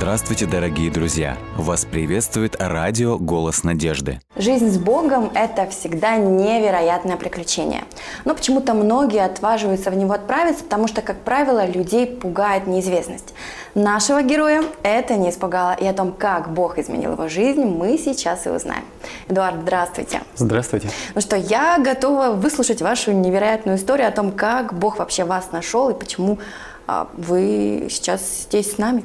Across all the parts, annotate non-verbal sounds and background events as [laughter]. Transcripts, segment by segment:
Здравствуйте, дорогие друзья! Вас приветствует радио «Голос надежды». Жизнь с Богом – это всегда невероятное приключение. Но почему-то многие отваживаются в него отправиться, потому что, как правило, людей пугает неизвестность. Нашего героя это не испугало, и о том, как Бог изменил его жизнь, мы сейчас и узнаем. Эдуард, здравствуйте. Здравствуйте. Ну что, я готова выслушать вашу невероятную историю о том, как Бог вообще вас нашел и почему а, вы сейчас здесь с нами.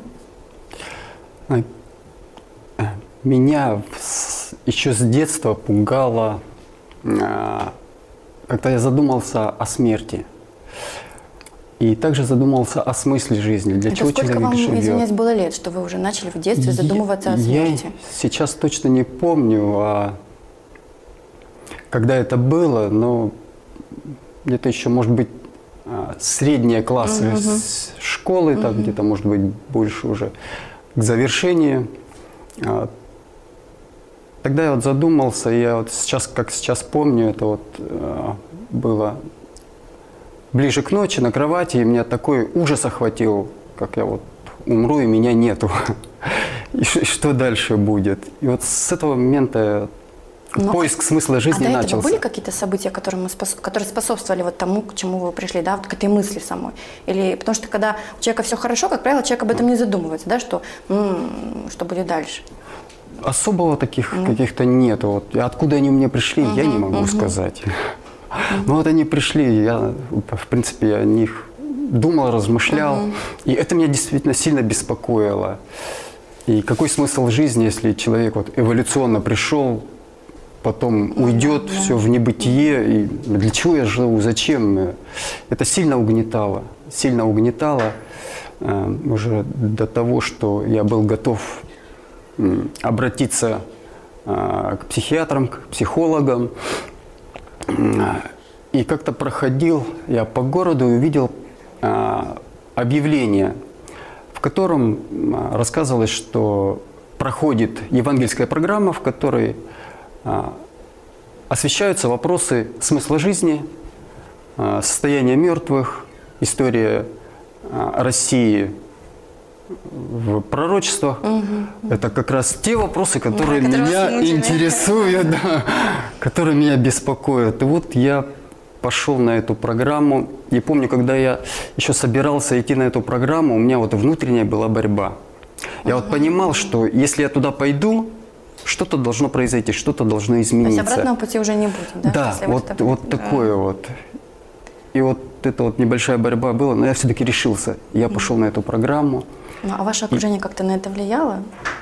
Э, меня еще с детства пугало, э, когда я задумался о смерти. И также задумался о смысле жизни, для Это чего сколько человек вам, живет. извиняюсь, было лет, что вы уже начали в детстве задумываться о смерти? Я сейчас точно не помню, а когда это было, но где-то еще, может быть, а, средние классы с школы, там где-то, может быть, больше уже к завершению. А, Тогда я вот задумался, я вот сейчас, как сейчас помню, это вот а, было ближе к ночи на кровати, и меня такой ужас охватил, как я вот умру, и меня нету. [laughs] И что дальше будет? И вот с этого момента Но- поиск смысла А жизни до этого начался. были какие-то события, которые, мы спос- которые способствовали вот тому, к чему вы пришли, да, вот к этой мысли самой? Или потому что когда у человека все хорошо, как правило, человек об этом не задумывается, да, что, м, что будет дальше? Особого таких каких-то нет. Вот. Откуда они мне пришли, я не могу сказать. Но вот они пришли, я, в принципе, о них думал, размышлял. И это меня действительно сильно беспокоило. И какой смысл жизни, если человек вот эволюционно пришел, потом уйдет все в небытие, и для чего я живу, зачем? Это сильно угнетало, сильно угнетало э, уже до того, что я был готов обратиться а, к психиатрам, к психологам. А, И как-то проходил я по городу и увидел объявление, в котором рассказывалось, что проходит евангельская программа, в которой освещаются вопросы смысла жизни, а, состояния мертвых, история а, России в пророчествах. Это как раз те вопросы, которые вас меня интересуют, да, которые меня беспокоят. И вот я пошел на эту программу. И помню, когда я еще собирался идти на эту программу, у меня вот внутренняя была борьба. Я вот понимал, что если я туда пойду, что-то должно произойти, что-то должно То есть измениться. обратного пути уже не будет, да? Да, если вот, вот такое вот. И вот эта вот небольшая борьба была, но я все-таки решился. Я пошел на эту программу. Ну, а ваше окружение как-то на это влияло?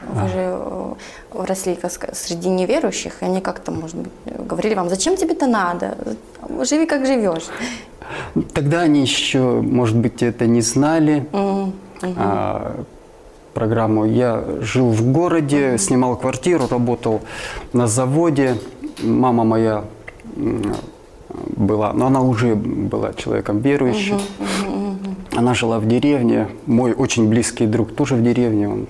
Вы же э, росли среди неверующих, и они как-то, может быть, говорили вам, зачем тебе это надо? Живи как живешь. Тогда они еще, может быть, это не знали. М, а, программу. Я жил в городе, снимал квартиру, работал на заводе. Мама моя была, но она уже была человеком верующим. Она жила в деревне. Мой очень близкий друг тоже в деревне. Он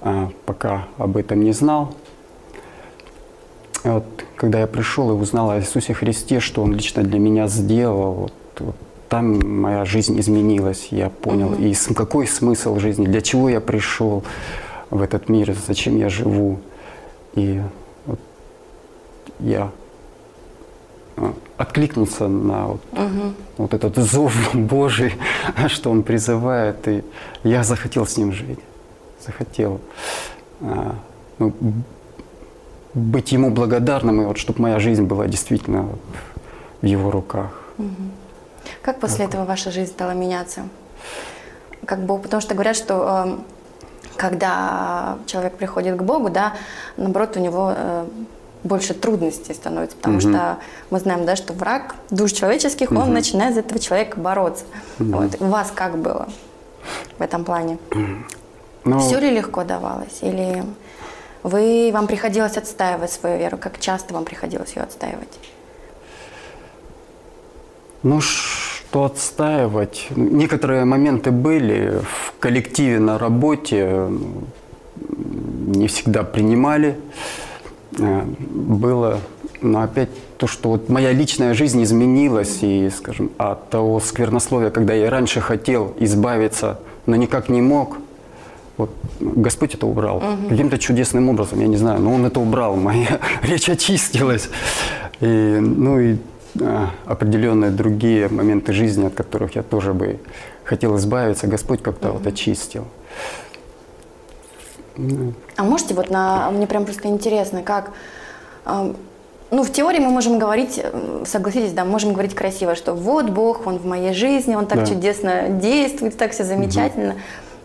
а, пока об этом не знал. И вот, когда я пришел и узнал о Иисусе Христе, что Он лично для меня сделал, вот, вот там моя жизнь изменилась. Я понял, и см- какой смысл жизни, для чего я пришел в этот мир, зачем я живу. И вот я а, откликнулся на вот, вот этот зов [laughs] Божий, что Он призывает, и я захотел с Ним жить, захотел а, ну, быть Ему благодарным, и вот чтобы моя жизнь была действительно в Его руках. Как после этого ваша жизнь стала меняться? Как Бог, потому что говорят, что эм, когда человек приходит к Богу, да, наоборот, у него э, больше трудностей становится, потому что мы знаем, да, что враг душ человеческих, он начинает за этого человека бороться. Вот. У вас как было в этом плане? [clears throat] Но Все ли легко давалось? Или вы, вам приходилось отстаивать свою веру? Как часто вам приходилось ее отстаивать? Ну, что отстаивать? Некоторые моменты были в коллективе на работе, не всегда принимали. Э, Было, но опять то, что вот моя личная жизнь изменилась, и, скажем, от того сквернословия, когда я раньше хотел избавиться, но никак не мог, Вот Господь это убрал. Каким-то чудесным образом, я не знаю, но Он это убрал, моя [laughs] речь очистилась. И, ну и определенные другие моменты жизни, от которых я тоже бы хотел избавиться, Господь как-то вот очистил. А можете вот на... Мне прям просто интересно, как... Ну, в теории мы можем говорить, согласитесь, да, можем говорить красиво, что вот Бог, Он в моей жизни, Он так Да. чудесно действует, так все замечательно.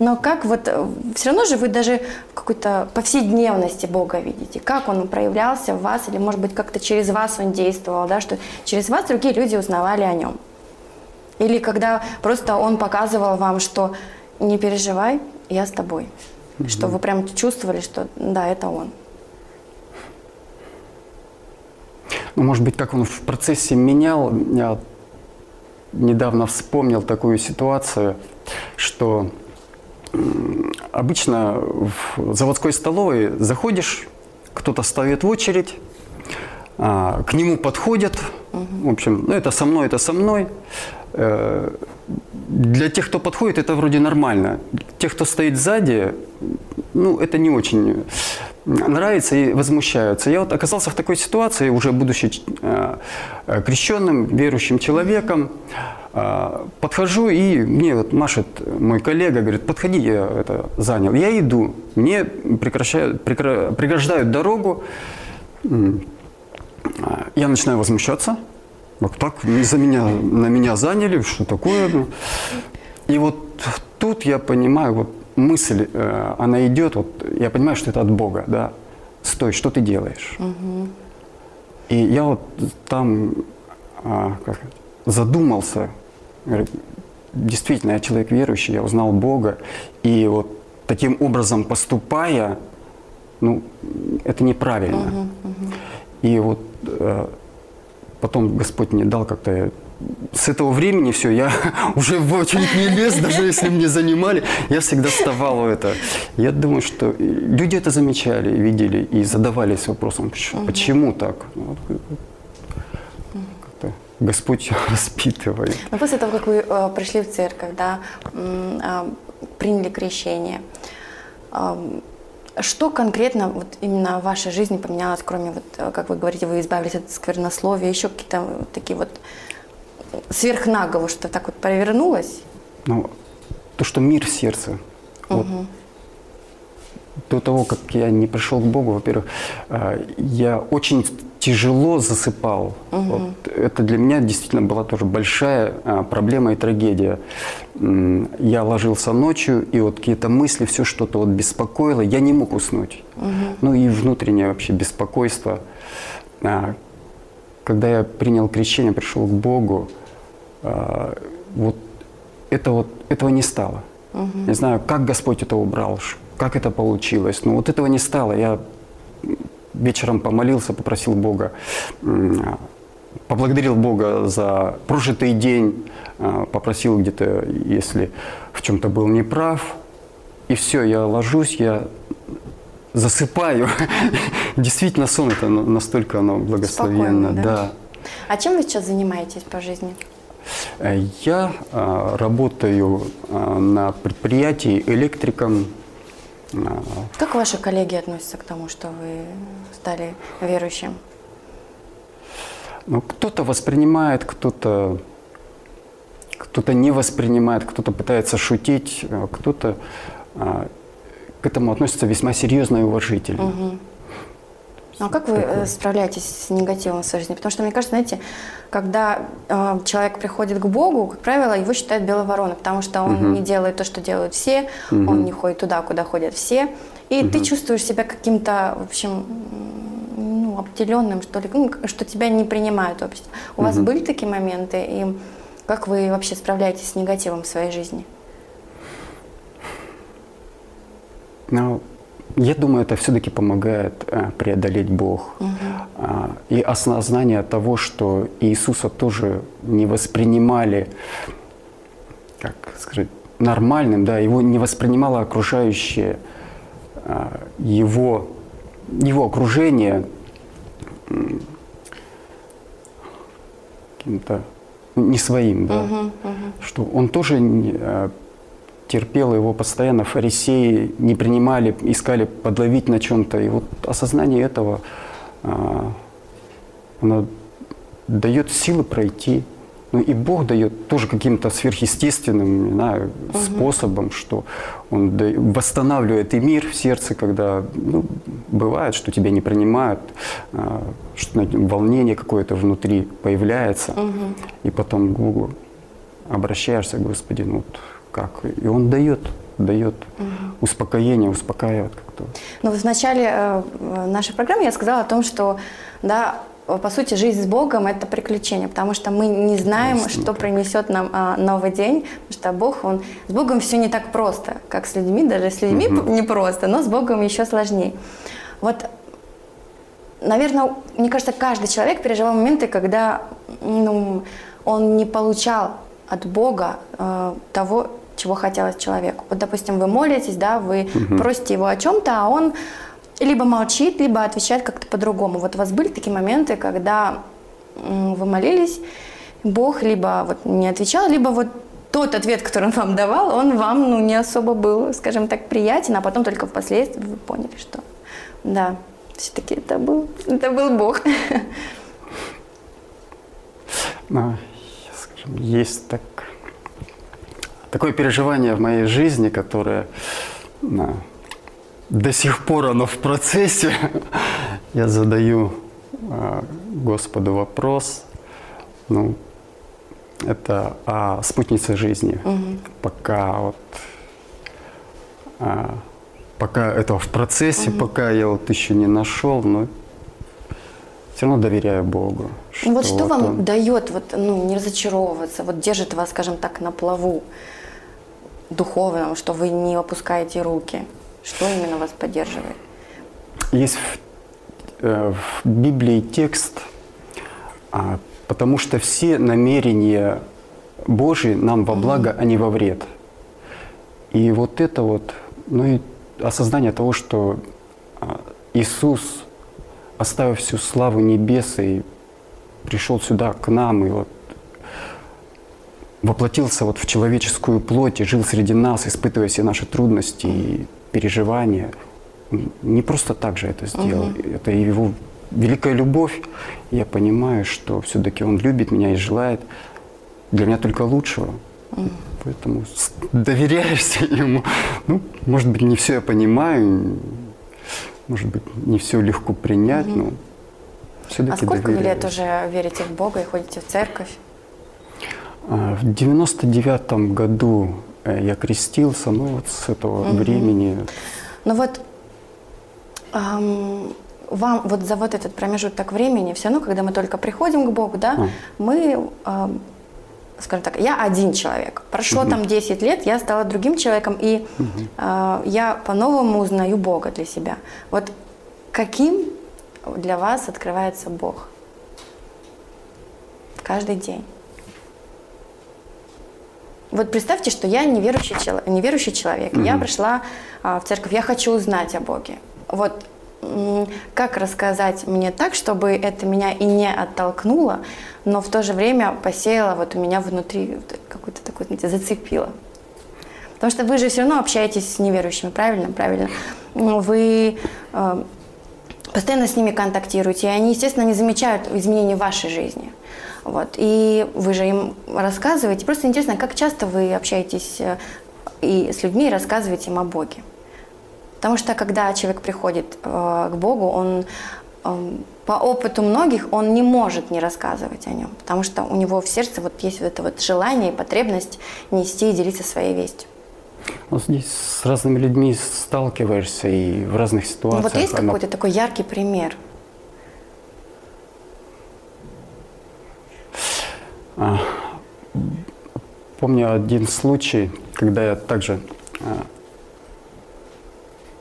Но как вот, все равно же вы даже в какой-то повседневности Бога видите, как Он проявлялся в вас, или может быть как-то через вас Он действовал, да, что через вас другие люди узнавали о Нем. Или когда просто Он показывал вам, что не переживай, я с тобой. Что вы прям чувствовали, что да, это Он. Ну, может быть, как он в процессе менял, я недавно вспомнил такую ситуацию, что обычно в заводской столовой заходишь, кто-то ставит в очередь, а, к нему подходят, в общем, ну это со мной, это со мной. Э, Для тех, кто подходит, это вроде нормально. Тех, кто стоит сзади, ну, это не очень нравится и возмущаются. Я вот оказался в такой ситуации, уже будучи э, крещенным, верующим человеком, э, подхожу и мне вот машет мой коллега, говорит, подходи, я это занял. Я иду, мне преграждают дорогу, я начинаю возмущаться. Вот так за меня, на меня заняли, что такое? ну. И вот тут я понимаю, вот мысль, э, она идет, вот я понимаю, что это от Бога, да. Стой, что ты делаешь? И я вот там а, как, задумался, действительно, я человек верующий, я узнал Бога, и вот таким образом поступая, ну, это неправильно. И вот э, потом Господь мне дал как-то с этого времени все, я [laughs] уже в очередь не лез, даже если мне занимали, я всегда вставал в это. Я думаю, что люди это замечали, видели и задавались вопросом, «Ш- почему так? Ну, вот Господь [laughs] распитывает. Но после того, как вы э, пришли в церковь, да, а, приняли крещение, что конкретно вот именно в вашей жизни поменялось, кроме, вот, э, как вы говорите, вы избавились от сквернословия, еще какие-то вот такие вот сверхнагово, что так вот провернулось? Ну, то, что мир в сердце. Вот до того, как я не пришел к Богу, во-первых, э, я очень тяжело засыпал. Вот это для меня действительно была тоже большая э, проблема и трагедия. Я ложился ночью, и вот какие-то мысли, все что-то вот беспокоило, я не мог уснуть. Ну и внутреннее вообще беспокойство. А, Когда я принял крещение, пришел к Богу, а, вот это вот этого не стало. Не знаю, как Господь это убрал, как это получилось. Но вот этого не стало. Я вечером помолился, попросил Бога, поблагодарил Бога за прожитый день, а, попросил где-то, если в чем-то был неправ. И все, я ложусь, я засыпаю. [laughs] Действительно, сон это на- настолько оно благословенно. Спокойно, да? да. А чем вы сейчас занимаетесь по жизни? Э, Я а, работаю а, на предприятии электриком. Как ваши коллеги относятся к тому, что вы стали верующим? Ну, кто-то воспринимает, кто-то кто-то не воспринимает, кто-то пытается шутить, а кто-то а, к этому относится весьма серьезно и уважительно. Ну, а как вы э, справляетесь с негативом в своей жизни? Потому что, мне кажется, знаете, когда э, человек приходит к Богу, как правило, его считают белой вороной, потому что он не делает то, что делают все, он не ходит туда, куда ходят все. И ты чувствуешь себя каким-то, в общем, ну, обделенным, что ли, ну, что тебя не принимают общество. У вас были такие моменты? И как вы вообще справляетесь с негативом в своей жизни? Но я думаю, это все-таки помогает э, преодолеть Бог. А, и осознание того, что Иисуса тоже не воспринимали, как сказать, нормальным, да, его не воспринимало окружающее, а, его, его окружение каким-то не своим, да, что он тоже не, э, терпел, его постоянно фарисеи не принимали, искали подловить на чем-то. И вот осознание этого, а, оно дает силы пройти. Ну и Бог дает тоже каким-то сверхъестественным не знаю, угу. способом, что Он восстанавливает и мир в сердце, когда ну, бывает, что тебя не принимают, а, что волнение какое-то внутри появляется, угу. и потом к Богу обращаешься, Господи, ну вот как? И Он дает, дает угу. успокоение, успокаивает как-то. Ну, в начале э, нашей программы я сказала о том, что да, по сути, жизнь с Богом – это приключение, потому что мы не знаем, Конечно. что принесет нам а, новый день, потому что Бог, Он… С Богом все не так просто, как с людьми, даже с людьми угу. не просто, но с Богом еще сложнее. Вот, наверное, мне кажется, каждый человек переживал моменты, когда ну, он не получал от Бога э, того, чего хотелось человеку. Вот, допустим, вы молитесь, да, вы угу. просите его о чем-то, а он либо молчит, либо отвечает как-то по-другому. Вот у вас были такие моменты, когда вы молились, Бог либо вот не отвечал, либо вот тот ответ, который он [laughs] вам давал, он вам ну, не особо был, скажем так, приятен, а потом только впоследствии вы поняли, что да, все-таки это был, это был Бог. [laughs] Ну, скажем, есть так, такое переживание в моей жизни, которое ну, до сих пор оно в процессе. [laughs] Я задаю э, Господу вопрос. Ну, это о спутнице жизни. Угу. Пока вот а, пока это в процессе, угу. пока я вот еще не нашел, но все равно доверяю Богу. Что вот что вот вам он... дает вот, ну, не разочаровываться, вот держит вас, скажем так, на плаву духовном, что вы не опускаете руки? Что именно вас поддерживает? Есть в, э, в Библии текст, а, потому что все намерения Божьи нам во благо, а не во вред. И вот это вот, ну и осознание того, что а, Иисус, оставив всю славу небес и пришел сюда к нам, и вот воплотился вот в человеческую плоть и жил среди нас, испытывая все наши трудности и переживания. Не просто так же это сделал. Угу. Это его великая любовь. Я понимаю, что все-таки он любит меня и желает для меня только лучшего. Угу. Поэтому доверяешься ему. Ну, может быть, не все я понимаю, может быть, не все легко принять, угу. но все-таки А сколько доверяюсь. вы лет уже верите в Бога и ходите в церковь? А, в девяносто девятом году Э, я крестился, ну вот с этого угу. времени. Ну вот эм, вам вот за вот этот промежуток времени, все равно, когда мы только приходим к Богу, да, а. мы, эм, скажем так, я один человек. Прошло угу. там 10 лет, я стала другим человеком, и угу. э, я по-новому узнаю Бога для себя. Вот каким для вас открывается Бог? Каждый день. Вот представьте, что я неверующий, человек, неверующий человек. Mm-hmm. Я пришла а, в церковь, я хочу узнать о Боге. Вот как рассказать мне так, чтобы это меня и не оттолкнуло, но в то же время посеяло вот у меня внутри какой-то такой, знаете, зацепило. Потому что вы же все равно общаетесь с неверующими, правильно? Правильно. Вы э, постоянно с ними контактируете, и они, естественно, не замечают изменений в вашей жизни. Вот. И вы же им рассказываете. Просто интересно, как часто вы общаетесь э, и с людьми и рассказываете им о Боге. Потому что когда человек приходит э, к Богу, он э, по опыту многих он не может не рассказывать о нем, потому что у него в сердце вот есть вот это вот желание и потребность нести и делиться своей вестью. Ну, здесь с разными людьми сталкиваешься и в разных ситуациях. Ну, вот есть какой-то такой яркий пример – помню один случай, когда я также а,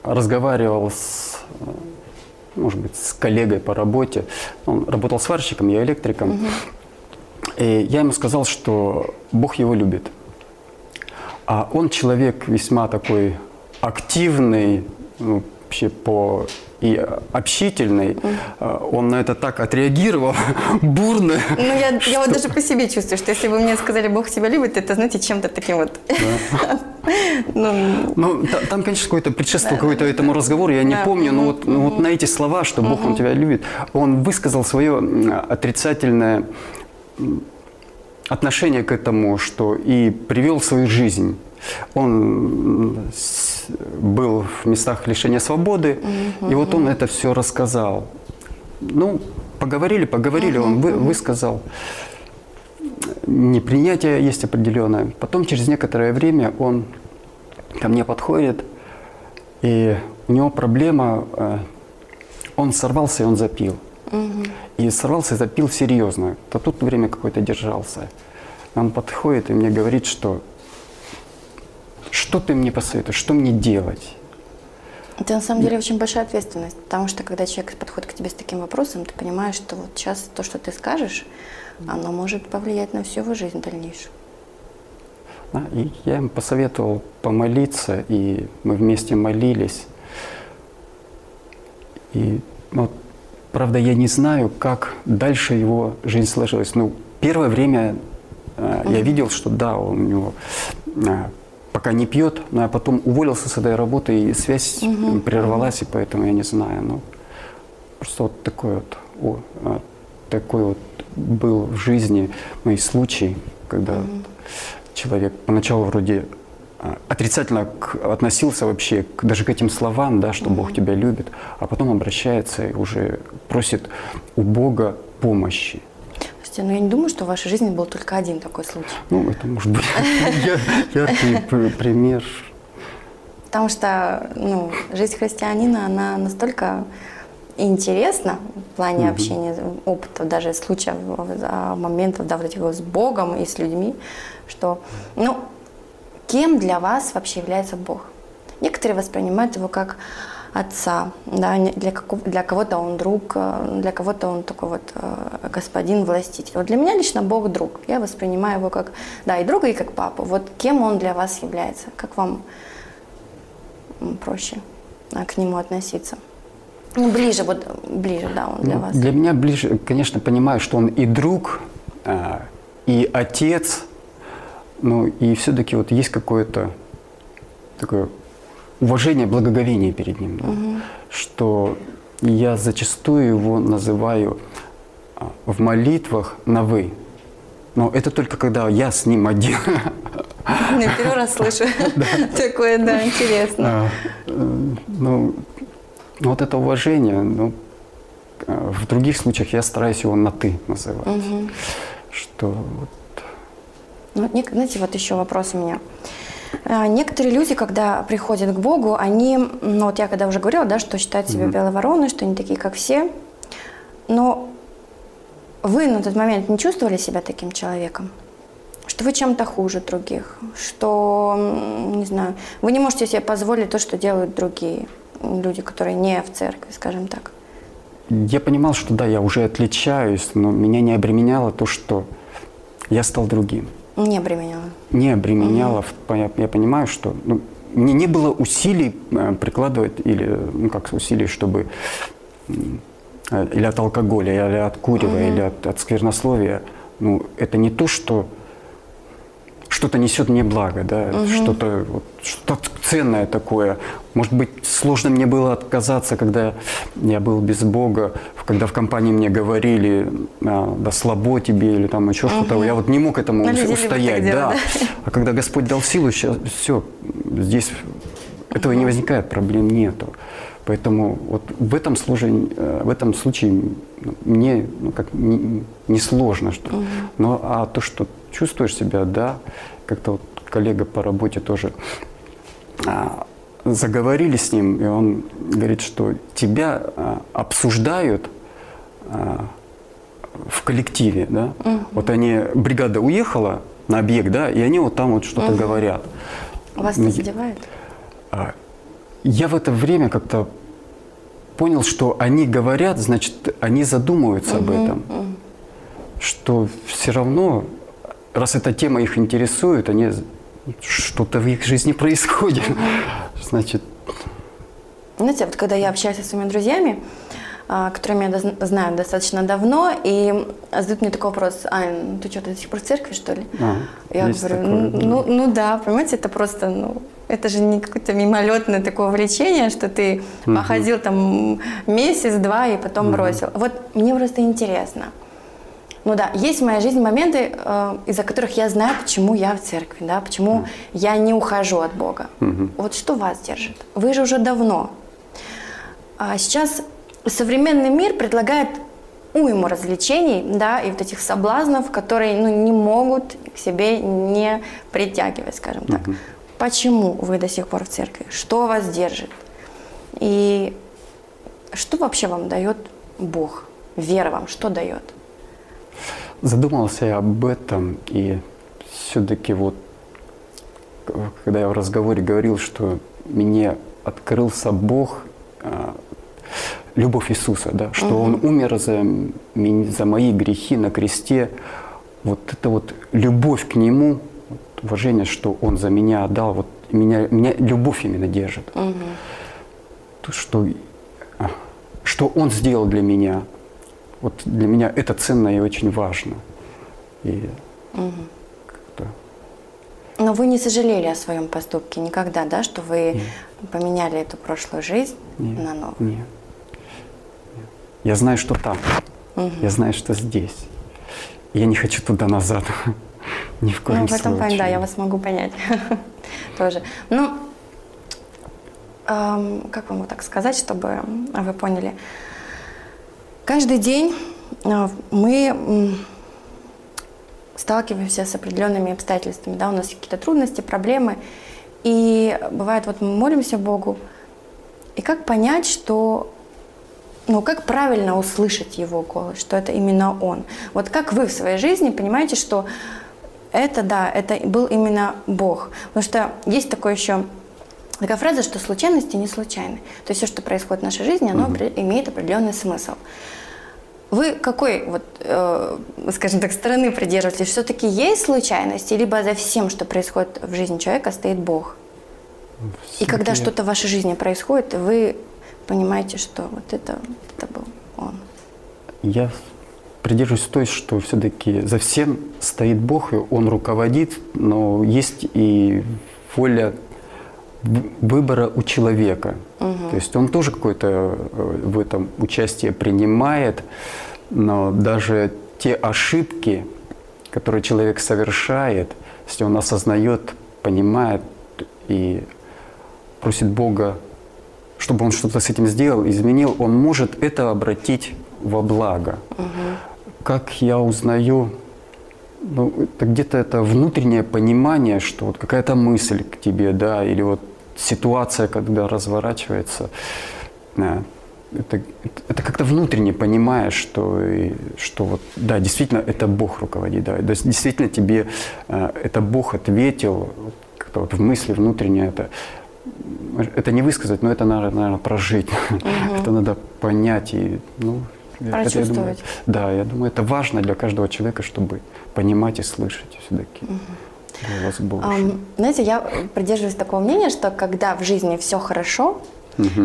разговаривал с, может быть, с коллегой по работе. Он работал сварщиком, я электриком. Угу. И я ему сказал, что Бог его любит. А он человек весьма такой активный, ну, вообще по и общительный, э, он на это так отреагировал [laughs] бурно. Ну, я, что... я вот даже по себе чувствую, что если бы мне сказали, Бог тебя любит, это, знаете, чем-то таким вот... [laughs] ну, ну там, конечно, какой-то предшествовал какой-то этому разговору, я не помню, но вот, вот на эти слова, что Бог, Он тебя любит, он высказал свое отрицательное отношение к этому, что и привел свою жизнь. Он был в местах лишения свободы, угу, и вот он это все рассказал. Ну, поговорили, поговорили, угу, он вы, высказал. Непринятие есть определенное. Потом через некоторое время он ко мне подходит, и у него проблема, э, он сорвался и он запил. Угу. И сорвался и запил серьезно. То тут время какое-то держался. Он подходит и мне говорит, что что ты мне посоветуешь, что мне делать? Это на самом деле очень большая ответственность, потому что когда человек подходит к тебе с таким вопросом, ты понимаешь, что вот сейчас то, что ты скажешь, оно может повлиять на всю его жизнь дальнейшую. Да, и я им посоветовал помолиться, и мы вместе молились. И, ну, правда, я не знаю, как дальше его жизнь сложилась. Ну, первое время э, я видел, что да, у него э, пока не пьет, но я потом уволился с этой работы, и связь угу. прервалась, и поэтому я не знаю. Ну, просто вот такой вот, о, а, такой вот был в жизни мой случай, когда угу. человек поначалу вроде а, отрицательно к, относился вообще к, даже к этим словам, да, что угу. Бог тебя любит, а потом обращается и уже просит у Бога помощи. Слушайте, ну я не думаю, что в вашей жизни был только один такой случай. Ну, это может быть [laughs] яркий пример. Потому что ну, жизнь христианина, она настолько интересна в плане общения, опытов, даже случаев, моментов, да, вот этих с Богом и с людьми, что, ну, кем для вас вообще является Бог? Некоторые воспринимают его как отца, да, для, какого, для кого-то он друг, э, для кого-то он такой вот э, господин, властитель. Вот для меня лично Бог друг. Я воспринимаю его как, да, и друга, и как папу. Вот кем он для вас является? Как вам проще к нему относиться? Ну, ближе, вот ближе, да, он для ну, вас. Для меня ближе, конечно, понимаю, что он и друг, э, и отец, ну и все-таки вот есть какое-то такое уважение, благоговение перед ним. Да? Угу. Что я зачастую его называю а, в молитвах на «вы». Но это только когда я с ним один. Ну, первый раз слышу такое, да, интересно. А, э, ну, вот это уважение, ну, а, в других случаях я стараюсь его на «ты» называть. Что вот... Ну, знаете, вот еще вопрос у меня. А, некоторые люди, когда приходят к Богу, они, ну вот я когда уже говорила, да, что считают себя mm-hmm. белой вороной, что они такие, как все. Но вы на тот момент не чувствовали себя таким человеком? Что вы чем-то хуже других? Что, не знаю, вы не можете себе позволить то, что делают другие люди, которые не в церкви, скажем так? Я понимал, что да, я уже отличаюсь, но меня не обременяло то, что я стал другим. Не обременяла. Не обременяла. Угу. Я, я понимаю, что ну, мне не было усилий э, прикладывать или ну как усилий, чтобы э, или от алкоголя, или от курева, угу. или от, от сквернословия. Ну, это не то, что что-то несет мне благо, да, угу. что-то что ценное такое. Может быть, сложно мне было отказаться, когда я был без Бога, когда в компании мне говорили, да слабо тебе или там еще угу. что-то. Я вот не мог этому ну, устоять, да. да. А когда Господь дал силу, сейчас все, здесь этого не возникает, проблем нету. Поэтому вот в этом случае, э, в этом случае ну, мне ну, как не, не сложно, что. Угу. Но а то, что чувствуешь себя, да, как-то вот коллега по работе тоже а, заговорили с ним, и он говорит, что тебя а, обсуждают а, в коллективе, да. Угу. Вот они, бригада уехала на объект, да, и они вот там вот что-то угу. говорят. Вас это задевает? Я в это время как-то понял, что они говорят, значит, они задумываются угу, об этом. Угу. Что все равно, раз эта тема их интересует, они что-то в их жизни происходит. Угу. Значит. Знаете, вот когда я общаюсь со своими друзьями, а, которыми я доз- знаю достаточно давно, и задают мне такой вопрос, Ань, ты что, ты до сих пор в церкви, что ли? А, я говорю, такое, ну, да. ну, ну да, понимаете, это просто, ну, это же не какое-то мимолетное такое увлечение, что ты походил там месяц-два и потом бросил. Вот мне просто интересно. Ну да, есть в моей жизни моменты, э, из-за которых я знаю, почему я в церкви, да, почему я не ухожу от Бога. Вот что вас держит? Вы же уже давно. А сейчас современный мир предлагает уйму развлечений, да, и вот этих соблазнов, которые, ну, не могут к себе не притягивать, скажем так. Почему вы до сих пор в церкви? Что вас держит? И что вообще вам дает Бог? Вера вам что дает? Задумался я об этом, и все-таки вот, когда я в разговоре говорил, что мне открылся Бог, а, любовь Иисуса, да, что Он умер за, за мои грехи на кресте, вот это вот любовь к Нему, уважение, что Он за меня отдал, вот меня, меня любовь именно держит. То, что, а, что Он сделал для меня, вот для меня это ценно и очень важно. И как-то Но вы не сожалели о своем поступке никогда, да, что вы поменяли эту прошлую жизнь Нет. на новую? Нет. Нет. Я знаю, что там. Я знаю, что здесь. Я не хочу туда назад. [laughs] Ни в коем Ну, в этом плане, да, случае. я вас могу понять [laughs] тоже. Ну, эм, как вам так сказать, чтобы вы поняли? Каждый день э, мы сталкиваемся с определенными обстоятельствами, да, у нас какие-то трудности, проблемы, и бывает, вот мы молимся Богу, и как понять, что ну, как правильно услышать его голос, что это именно он? Вот как вы в своей жизни понимаете, что это, да, это был именно Бог? Потому что есть такое еще такая фраза, что случайности не случайны. То есть все, что происходит в нашей жизни, оно опре- имеет определенный смысл. Вы какой, вот, э, скажем так, стороны придерживаетесь? Все-таки есть случайности, либо за всем, что происходит в жизни человека, стоит Бог? И когда что-то в вашей жизни происходит, вы понимаете, что вот это, это был он. Я придерживаюсь той, что все-таки за всем стоит Бог, и Он руководит, но есть и воля выбора у человека. То есть он тоже какое-то э, в этом участие принимает, но даже те ошибки, которые человек совершает, если он осознает, понимает и просит Бога чтобы он что-то с этим сделал, изменил, он может это обратить во благо. Как я узнаю, ну, это где-то это внутреннее понимание, что вот какая-то мысль к тебе, да, или вот ситуация, когда разворачивается, да, это, это- это как-то внутренне понимаешь, что, и- что вот, да, действительно, это Бог руководит, да, то есть действительно тебе э, это Бог ответил, как-то вот в мысли внутренне это, это не высказать, но это надо, наверное, прожить, это надо понять и, ну, это, я думаю, Прочувствовать. да, я думаю, это важно для каждого человека, чтобы понимать и слышать все-таки голос Божий. Ам, знаете, я придерживаюсь такого мнения, что когда в жизни все хорошо,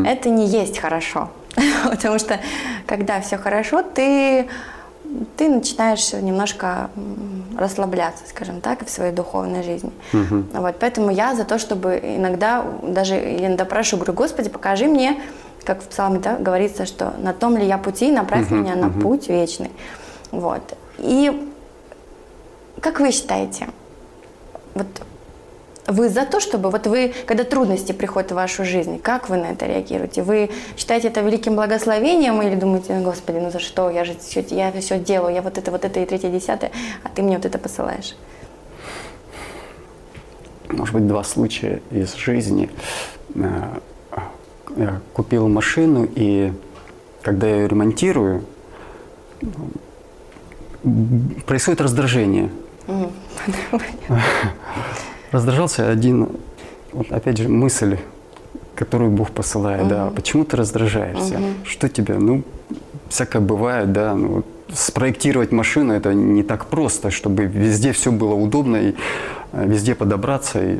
это не есть хорошо. [laughs] Потому что когда все хорошо, ты, ты начинаешь немножко расслабляться, скажем так, в своей духовной жизни. Вот, поэтому я за то, чтобы иногда, даже я иногда прошу, говорю, Господи, покажи мне, как в псалме да, говорится, что на том ли я пути, направь меня на путь вечный. Вот. И как вы считаете, вот вы за то, чтобы вот вы, когда трудности приходят в вашу жизнь, как вы на это реагируете? Вы считаете это великим благословением или думаете, «Ну, Господи, ну за что? Я же все, я все делаю, я вот это, вот это и третье, десятое, а ты мне вот это посылаешь. может быть, два случая из жизни. Э, Я купил машину, и когда я ее ремонтирую, происходит раздражение. [laughs] Раздражался один, вот опять же, мысль, которую Бог посылает, да, почему ты раздражаешься? Что тебе, ну, всякое бывает, да, ну, вот спроектировать машину это не так просто, чтобы везде все было удобно и э, везде подобраться. И,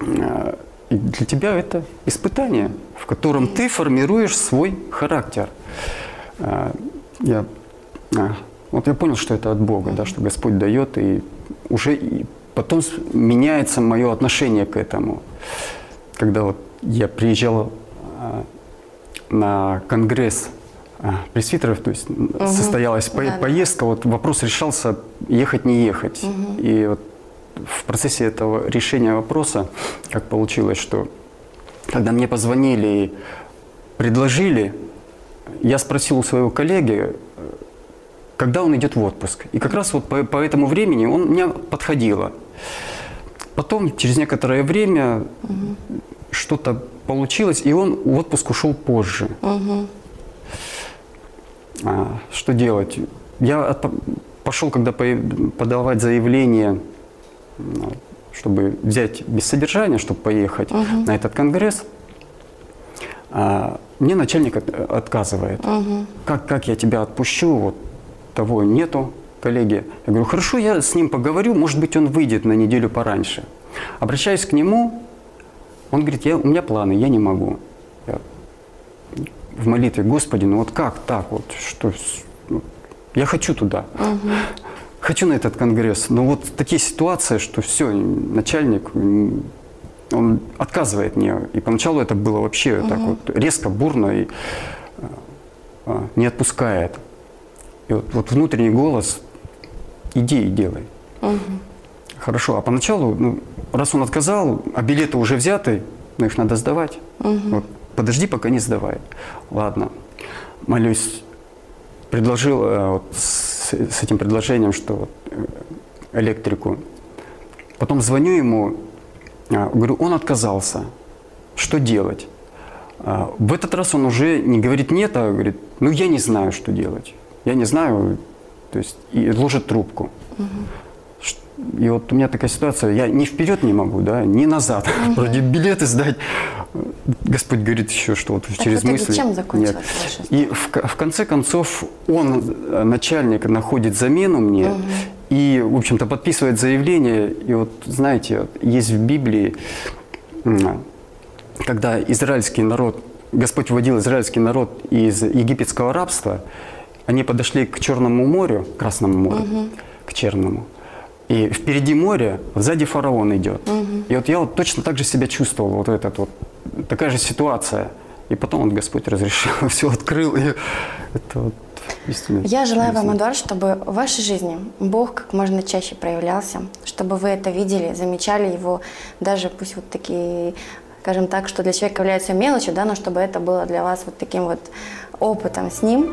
э, И для тебя это испытание, в котором ты формируешь свой характер. А, я, вот я понял, что это от Бога, да, что Господь дает, и уже потом меняется мое отношение к этому. Когда вот я приезжал а, на конгресс пресвитеров, то есть угу. состоялась по да, поездка, вот вопрос решался ехать не ехать. Угу. И вот в процессе этого решения вопроса, как получилось, что когда мне позвонили и предложили, я спросил у своего коллеги, когда он идет в отпуск. И как раз вот по, по этому времени он мне подходило. Потом, через некоторое время, угу. что-то получилось, и он в отпуск ушел позже. Угу. А, что делать? Я от, пошел, когда подавать заявление чтобы взять без содержания, чтобы поехать угу. на этот конгресс, а, мне начальник отказывает. Угу. Как, как я тебя отпущу? Вот того нету, коллеги. Я говорю, хорошо, я с ним поговорю, может быть, он выйдет на неделю пораньше. Обращаюсь к нему, он говорит, я, у меня планы, я не могу. Я в молитве, Господи, ну вот как так вот, что, ну, я хочу туда. Угу хочу на этот конгресс. Но вот такие ситуации, что все, начальник, он отказывает мне. И поначалу это было вообще угу. так вот резко, бурно и а, не отпускает. И вот, вот внутренний голос, иди и делай. Угу. Хорошо, а поначалу, ну, раз он отказал, а билеты уже взяты, но их надо сдавать. Угу. Вот, подожди, пока не сдавай. Ладно, молюсь. Предложил э, вот, с, этим предложением, что э, электрику. Потом звоню ему, а, говорю, он отказался. Что делать? А, в этот раз он уже не говорит нет, а говорит, ну я не знаю, что делать. Я не знаю, то есть и ложит трубку. Угу. И вот у меня такая ситуация, я ни вперед не могу, да, ни назад. Угу. [laughs] Вроде билеты сдать. Господь говорит еще, что вот так через мысли. Чем Нет. И в, в конце концов он, э, начальник, находит замену мне угу. и, в общем-то, подписывает заявление. И вот, знаете, есть в Библии, когда израильский народ, Господь вводил израильский народ из египетского рабства, они подошли к Черному морю, Красному морю, угу. к Черному. И впереди море, сзади фараон идет. Угу. И вот я вот точно так же себя чувствовал, вот этот вот, такая же ситуация. И потом вот Господь разрешил, [laughs] все открыл. И это вот Я желаю вам, Эдуард, чтобы в вашей жизни Бог как можно чаще проявлялся, чтобы вы это видели, замечали его, даже пусть вот такие, скажем так, что для человека является мелочью, да, но чтобы это было для вас вот таким вот опытом с ним.